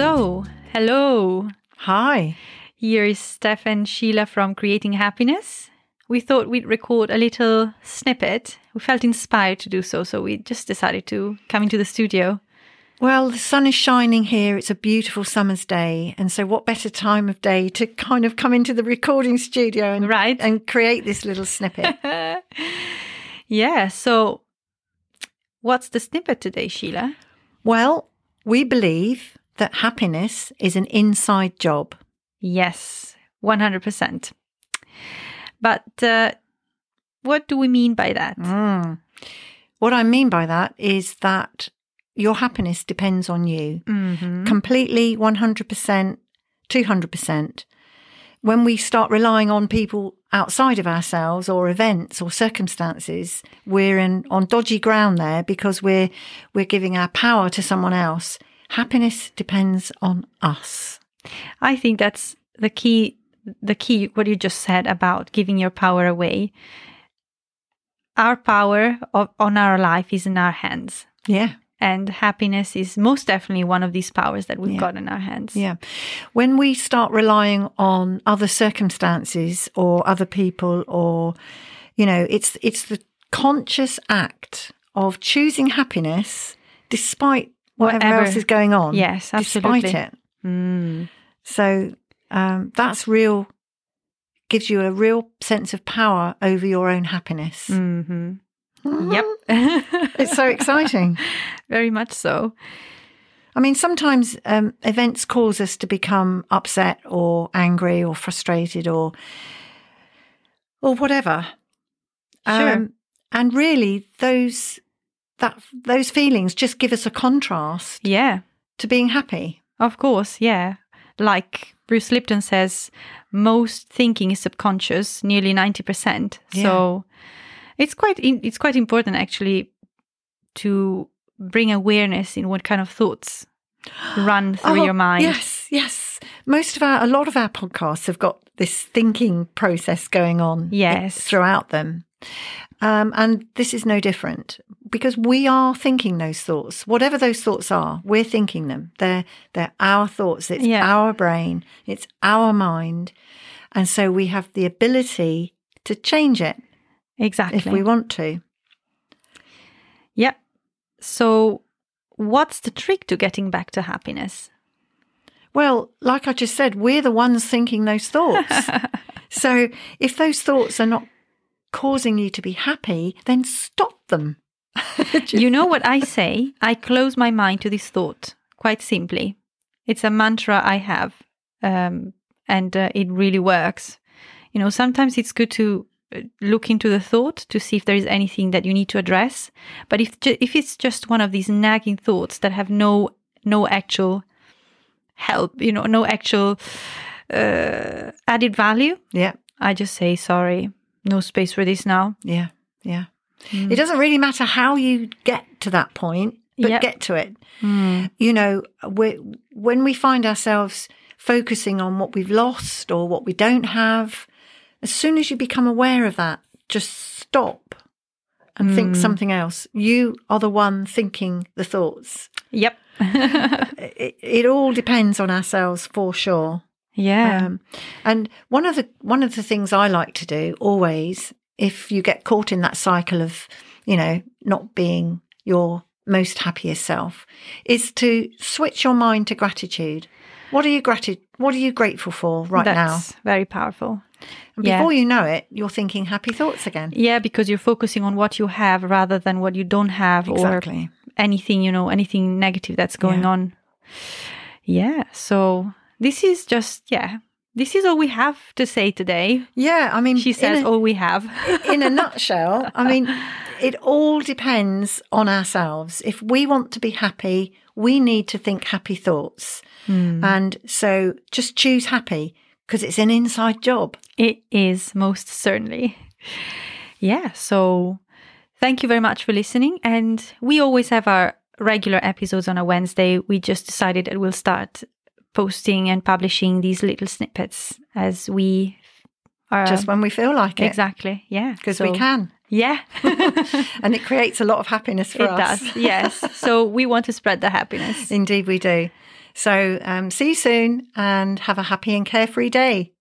So, hello. Hi. Here is Steph and Sheila from Creating Happiness. We thought we'd record a little snippet. We felt inspired to do so, so we just decided to come into the studio. Well, the sun is shining here. It's a beautiful summer's day. And so, what better time of day to kind of come into the recording studio and, Right. and create this little snippet? yeah, so what's the snippet today, Sheila? well, we believe that happiness is an inside job. Yes, 100%. But uh, what do we mean by that? Mm. What I mean by that is that your happiness depends on you Mhm. completely 100%, 200%. When we start relying on people outside of ourselves or events or circumstances, we're in on dodgy ground there because we're we're giving our power to someone else. Happiness depends on us. I think that's the key the key what you just said about giving your power away. Our power of, on our life is in our hands. Yeah. And happiness is most definitely one of these powers that we've Yeah. got in our hands. Yeah. When we start relying on other circumstances or other people or you know, it's it's the conscious act of choosing happiness despite whatever, Whatever. else is going on. Yes, absolutely. Despite it. Mm. So um, that's real gives you a real sense of power over your own happiness. hmm Mhm. Yep. It's so exciting. Very much so. I mean, sometimes um, events cause us to become upset or angry or frustrated or or whatever. Sure. and really, those that those feelings just give us a contrast Yeah. to being happy. Of course, yeah. Like Bruce Lipton says, most thinking is subconscious, nearly ninety percent. So it's quite in, it's quite important actually to bring awareness in what kind of thoughts run through Oh, your mind. Yes, yes. Most of our, a lot of our podcasts have got this thinking process going on. Yes. throughout them, um, and this is no different because we are thinking those thoughts. Whatever those thoughts are, we're thinking them. They're they're our thoughts. It's Yeah. our brain. It's our mind, and so we have the ability to change it Exactly. if we want to. Yep. So, what's the trick to getting back to happiness? Well, like I just said, we're the ones thinking those thoughts. so if those thoughts are not causing you to be happy, then stop them. you know what I say? I close my mind to this thought quite simply. It's a mantra I have, um, and uh, it really works. You know, sometimes it's good to uh, look into the thought to see if there is anything that you need to address. But if ju- if it's just one of these nagging thoughts that have no no actual help, you know, no actual uh, added value, Yeah, I just say sorry, no space for this now. yeah, yeah. Hmm. It doesn't really matter how you get to that point, but Yep. get to it. Hmm. You know, we when we find ourselves focusing on what we've lost or what we don't have, as soon as you become aware of that, just stop and think hmm. something else. You are the one thinking the thoughts. Yep. it, it all depends on ourselves for sure. Yeah. Um, and one of the one of the things I like to do always, if you get caught in that cycle of, you know, not being your most happiest self, is to switch your mind to gratitude. What are you grati- What are you grateful for right now? That's very powerful. And yeah. before you know it, you're thinking happy thoughts again. Yeah, because you're focusing on what you have rather than what you don't have Exactly. or anything, you know, anything negative that's going Yeah. on. Yeah. So this is just, yeah, this is all we have to say today. Yeah, I mean, She says a- all we have. in a nutshell, I mean, it all depends on ourselves. If we want to be happy, we need to think happy thoughts. Hmm. And so just choose happy because it's an inside job. It is most certainly. Yeah. So thank you very much for listening. And we always have our regular episodes on a Wednesday. We just decided that we'll start posting and publishing these little snippets as we are. just when we feel like it. exactly. Yeah. Because we can. Yeah. and it creates a lot of happiness for it us. does. Yes. So we want to spread the happiness. Indeed, we do. So, um, see you soon and have a happy and carefree day.